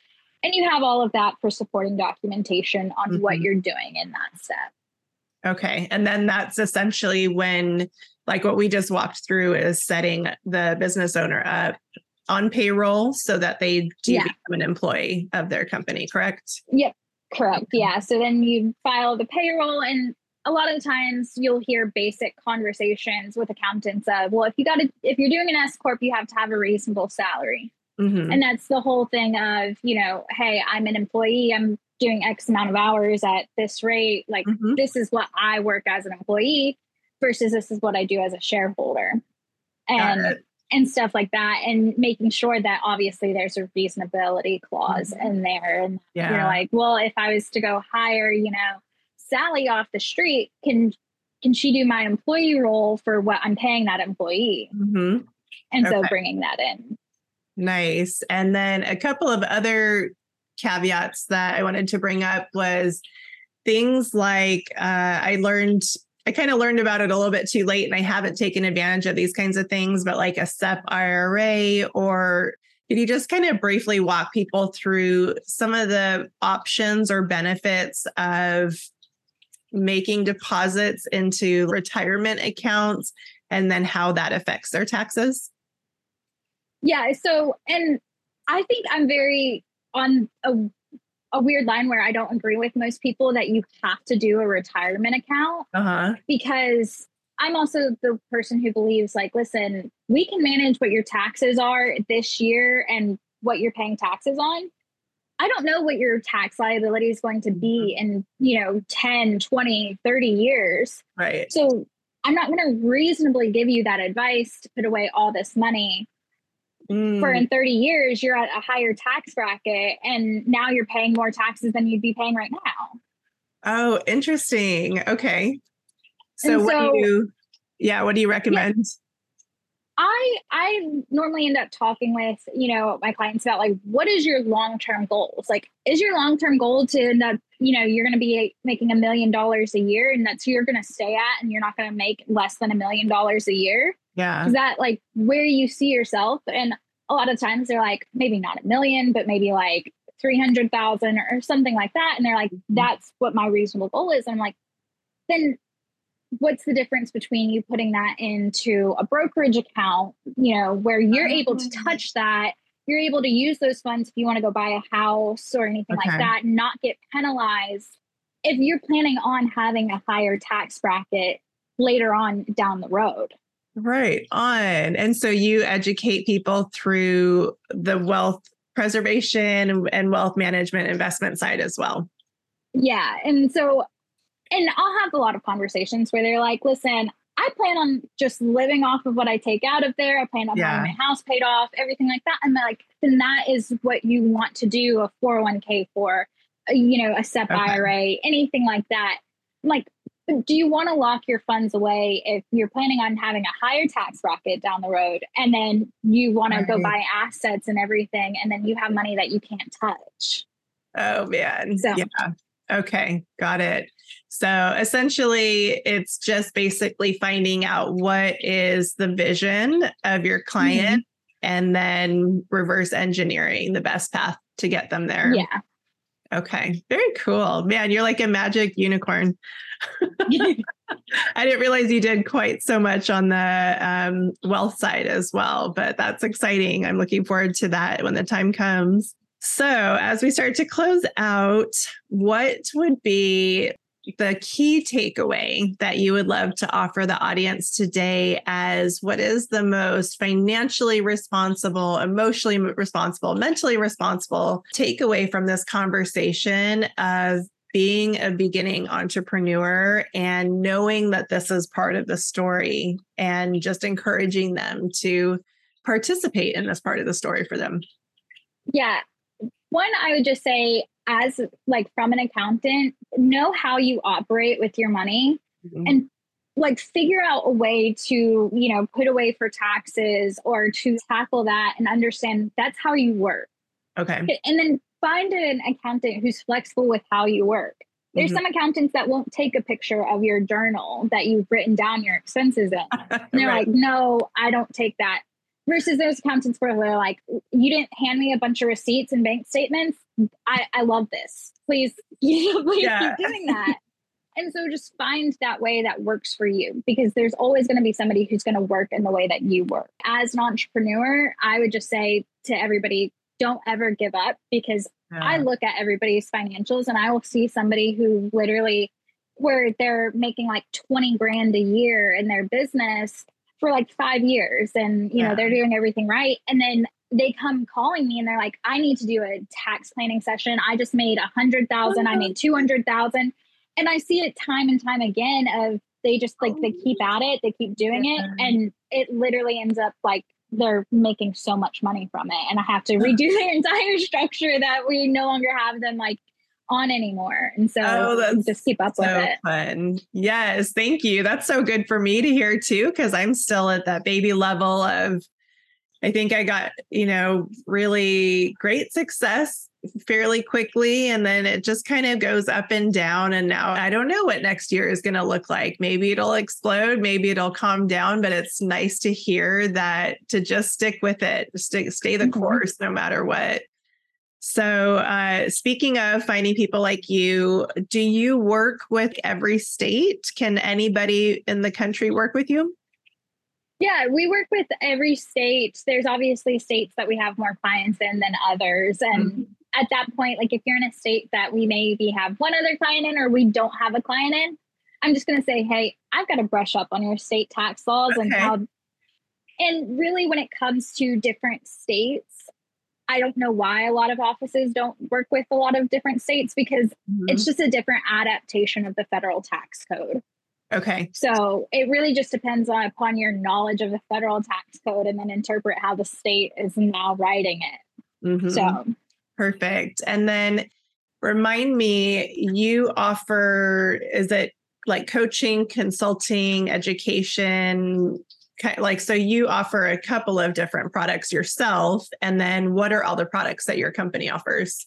And you have all of that for supporting documentation on mm-hmm. what you're doing in that step. Okay. And then that's essentially when like what we just walked through is setting the business owner up on payroll so that they do yeah. become an employee of their company, correct? Yep, correct. Yeah. So then you file the payroll and a lot of the times you'll hear basic conversations with accountants of, well, if you got to, if you're doing an S corp, you have to have a reasonable salary. Mm-hmm. And that's the whole thing of, you know, hey, I'm an employee. I'm doing X amount of hours at this rate. Like, mm-hmm. this is what I work as an employee versus this is what I do as a shareholder. And and stuff like that and making sure that obviously there's a reasonability clause mm-hmm. in there and yeah. you're like well if i was to go hire you know sally off the street can can she do my employee role for what i'm paying that employee mm-hmm. and okay. so bringing that in nice and then a couple of other caveats that i wanted to bring up was things like uh, i learned I kind of learned about it a little bit too late and I haven't taken advantage of these kinds of things, but like a SEP IRA or could you just kind of briefly walk people through some of the options or benefits of making deposits into retirement accounts and then how that affects their taxes? Yeah. So, and I think I'm very on a a weird line where I don't agree with most people that you have to do a retirement account uh-huh. because I'm also the person who believes like, listen, we can manage what your taxes are this year and what you're paying taxes on. I don't know what your tax liability is going to be mm-hmm. in, you know, 10, 20, 30 years. Right. So I'm not going to reasonably give you that advice to put away all this money mm. for in 30 years you're at a higher tax bracket and now you're paying more taxes than you'd be paying right now oh interesting okay so, what do you yeah what do you recommend yeah, I I normally end up talking with you know my clients about like what is your long term goals? Like, is your long term goal to end up you know you're going to be making a million dollars a year and that's who you're going to stay at and you're not going to make less than a million dollars a year? Yeah. Is that like where you see yourself? And a lot of times they're like, maybe not a million, but maybe like 300,000 or something like that. And they're like, mm-hmm. that's what my reasonable goal is. And I'm like, then what's the difference between you putting that into a brokerage account, you know, where you're able to oh. touch that? You're able to use those funds if you want to go buy a house or anything okay. like that, not get penalized if you're planning on having a higher tax bracket later on down the road. Right on. And so you educate people through the wealth preservation and wealth management investment side as well. Yeah. And so, and I'll have a lot of conversations where they're like, listen, I plan on just living off of what I take out of there. I plan on yeah. having my house paid off, everything like that. And like, then that is what you want to do a 401k for, you know, a SEP okay. IRA, anything like that. Like, do you want to lock your funds away if you're planning on having a higher tax bracket down the road and then you want right. to go buy assets and everything and then you have money that you can't touch oh man so. yeah okay got it so essentially it's just basically finding out what is the vision of your client mm-hmm. and then reverse engineering the best path to get them there yeah Okay, very cool. Man, you're like a magic unicorn. *laughs* *laughs* I didn't realize you did quite so much on the um, wealth side as well, but that's exciting. I'm looking forward to that when the time comes. So, as we start to close out, what would be the key takeaway that you would love to offer the audience today as what is the most financially responsible, emotionally responsible, mentally responsible takeaway from this conversation of being a beginning entrepreneur and knowing that this is part of the story and just encouraging them to participate in this part of the story for them? Yeah. One, I would just say, as like from an accountant, know how you operate with your money mm-hmm. and like figure out a way to, you know, put away for taxes or to tackle that and understand that's how you work. Okay. And then find an accountant who's flexible with how you work. There's mm-hmm. some accountants that won't take a picture of your journal that you've written down your expenses in. And *laughs* they're right. like, no, I don't take that. Versus those accountants where they're like, you didn't hand me a bunch of receipts and bank statements. I, I love this. Please, *laughs* please yeah. keep doing that. and so just find that way that works for you because there's always going to be somebody who's going to work in the way that you work. As an entrepreneur, I would just say to everybody, don't ever give up because yeah. I look at everybody's financials and I will see somebody who literally where they're making like 20 grand a year in their business for like 5 years and you yeah. know they're doing everything right and then they come calling me and they're like, I need to do a tax planning session. I just made a hundred thousand, I made oh. two hundred thousand. And I see it time and time again of they just like they keep oh. at it, they keep doing it, and it literally ends up like they're making so much money from it. And I have to redo *laughs* their entire structure that we no longer have them like on anymore. And so oh, just keep up so with it. Fun. Yes. Thank you. That's so good for me to hear too, because I'm still at that baby level of I think I got, you know, really great success fairly quickly. And then it just kind of goes up and down. And now I don't know what next year is going to look like. Maybe it'll explode, maybe it'll calm down, but it's nice to hear that to just stick with it, stay, stay the mm-hmm. course no matter what. So, uh, speaking of finding people like you, do you work with every state? Can anybody in the country work with you? Yeah, we work with every state. There's obviously states that we have more clients in than others. And mm-hmm. at that point, like if you're in a state that we maybe have one other client in or we don't have a client in, I'm just going to say, hey, I've got to brush up on your state tax laws okay. and how. And really, when it comes to different states, I don't know why a lot of offices don't work with a lot of different states because mm-hmm. it's just a different adaptation of the federal tax code. Okay. So it really just depends on upon your knowledge of the federal tax code and then interpret how the state is now writing it. Mm-hmm. So perfect. And then remind me, you offer is it like coaching, consulting, education? Like, so you offer a couple of different products yourself. And then what are all the products that your company offers?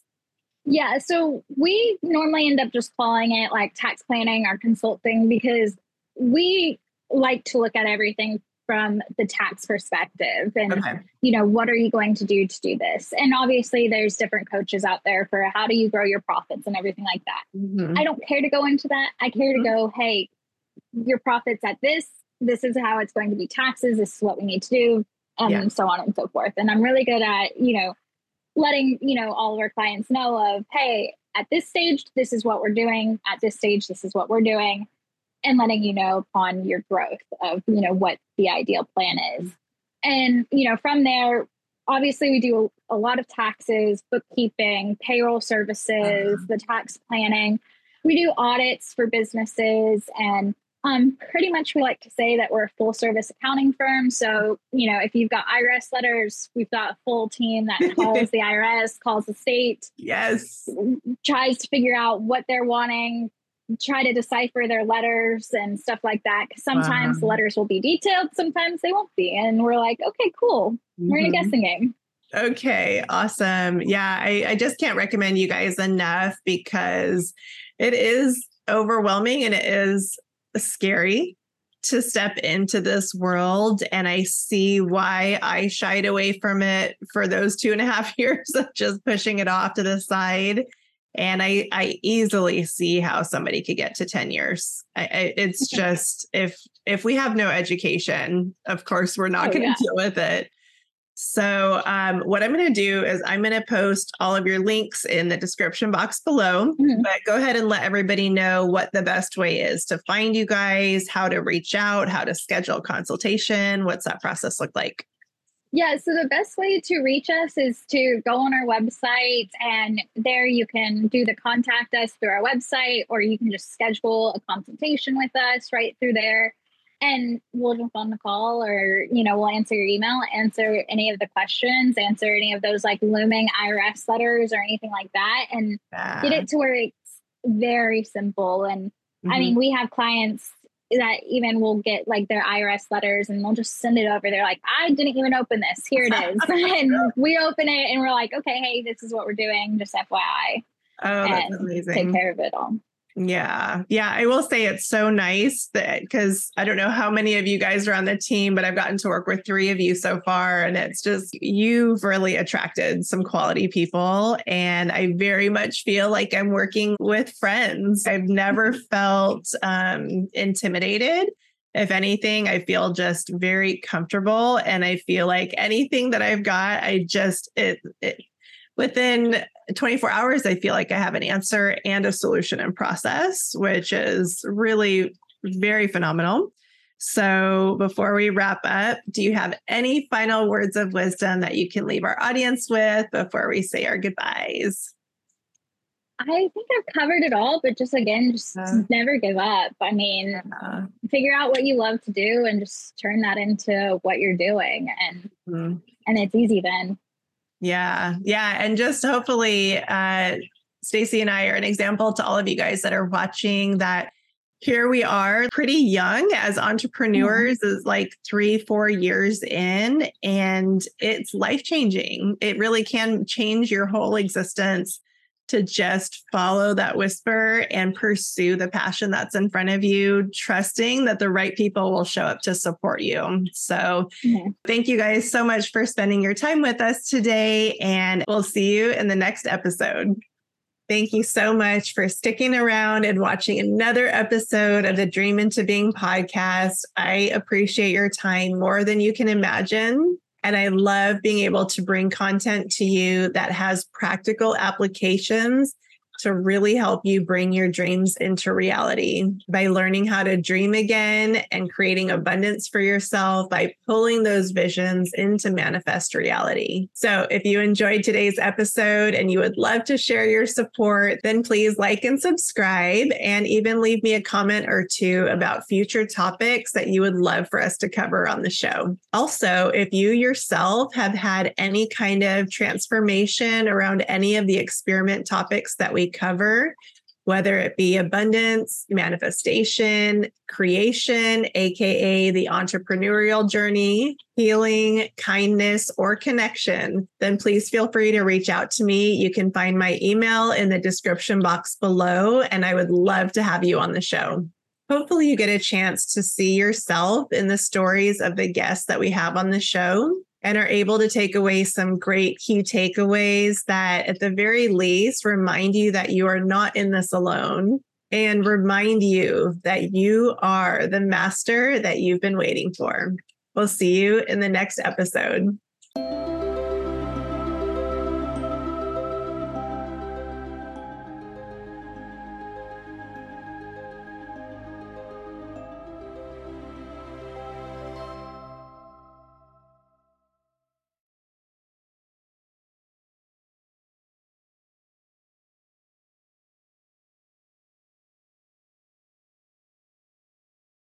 Yeah, so we normally end up just calling it like tax planning or consulting because we like to look at everything from the tax perspective and okay. you know what are you going to do to do this and obviously there's different coaches out there for how do you grow your profits and everything like that mm-hmm. i don't care to go into that i care mm-hmm. to go hey your profits at this this is how it's going to be taxes this is what we need to do and yeah. so on and so forth and i'm really good at you know letting you know all of our clients know of hey at this stage this is what we're doing at this stage this is what we're doing and letting you know upon your growth of you know what the ideal plan is and you know from there obviously we do a, a lot of taxes bookkeeping payroll services uh-huh. the tax planning we do audits for businesses and um, pretty much we like to say that we're a full service accounting firm. So, you know, if you've got IRS letters, we've got a full team that *laughs* calls the IRS, calls the state. Yes. Tries to figure out what they're wanting, try to decipher their letters and stuff like that. Cause sometimes uh-huh. letters will be detailed, sometimes they won't be. And we're like, okay, cool. Mm-hmm. We're in a mm-hmm. guessing game. Okay, awesome. Yeah, I, I just can't recommend you guys enough because it is overwhelming and it is scary to step into this world. And I see why I shied away from it for those two and a half *laughs* years of just pushing it off to the side. And I, I easily see how somebody could get to 10 years. I, I, it's just if if we have no education, of course, we're not oh, going to yeah. deal with it. So, um, what I'm going to do is I'm going to post all of your links in the description box below. Mm-hmm. But go ahead and let everybody know what the best way is to find you guys, how to reach out, how to schedule consultation. What's that process look like? Yeah, so the best way to reach us is to go on our website, and there you can do the contact us through our website, or you can just schedule a consultation with us right through there and we'll jump on the call or you know we'll answer your email answer any of the questions answer any of those like looming irs letters or anything like that. And yeah. get it to where it's very simple. And mm-hmm. i mean we have clients that even will get like their irs letters and they'll just send it over. They're like i didn't even open this. Here it is. *laughs* And *laughs* we open it and we're like okay hey this is what we're doing just fyi oh that's amazing take care of it all yeah. Yeah. I will say it's so nice that because I don't know how many of you guys are on the team, but I've gotten to work with three of you so far. And it's just, you've really attracted some quality people. And I very much feel like I'm working with friends. I've never *laughs* felt um, intimidated. If anything, I feel just very comfortable. And I feel like anything that I've got, I just, it, it within 24 hours, I feel like I have an answer and a solution in process, which is really very phenomenal. So, before we wrap up, do you have any final words of wisdom that you can leave our audience with before we say our goodbyes? I think I've covered it all, but just again, just uh, never give up. I mean, uh, figure out what you love to do and just turn that into what you're doing, and mm-hmm. and it's easy then. Yeah, yeah, and just hopefully, uh, Stacie and I are an example to all of you guys that are watching that here we are pretty young as entrepreneurs mm-hmm. is like three four years in and it's life changing it really can change your whole existence to just follow that whisper and pursue the passion that's in front of you, trusting that the right people will show up to support you. So, mm-hmm. thank you guys so much for spending your time with us today, and we'll see you in the next episode. Thank you so much for sticking around and watching another episode of the Dream into Being podcast. I appreciate your time more than you can imagine. And I love being able to bring content to you that has practical applications to really help you bring your dreams into reality by learning how to dream again and creating abundance for yourself by pulling those visions into manifest reality. So, if you enjoyed today's episode and you would love to share your support, then please like and subscribe and even leave me a comment or two about future topics that you would love for us to cover on the show. Also, if you yourself have had any kind of transformation around any of the experiment topics that we cover, whether it be abundance, manifestation, creation, AKA the entrepreneurial journey, healing, kindness, or connection, then please feel free to reach out to me. You can find my email in the description box below, and I would love to have you on the show. Hopefully, you get a chance to see yourself in the stories of the guests that we have on the show and are able to take away some great key takeaways that, at the very least, remind you that you are not in this alone and remind you that you are the master that you've been waiting for. We'll see you in the next episode.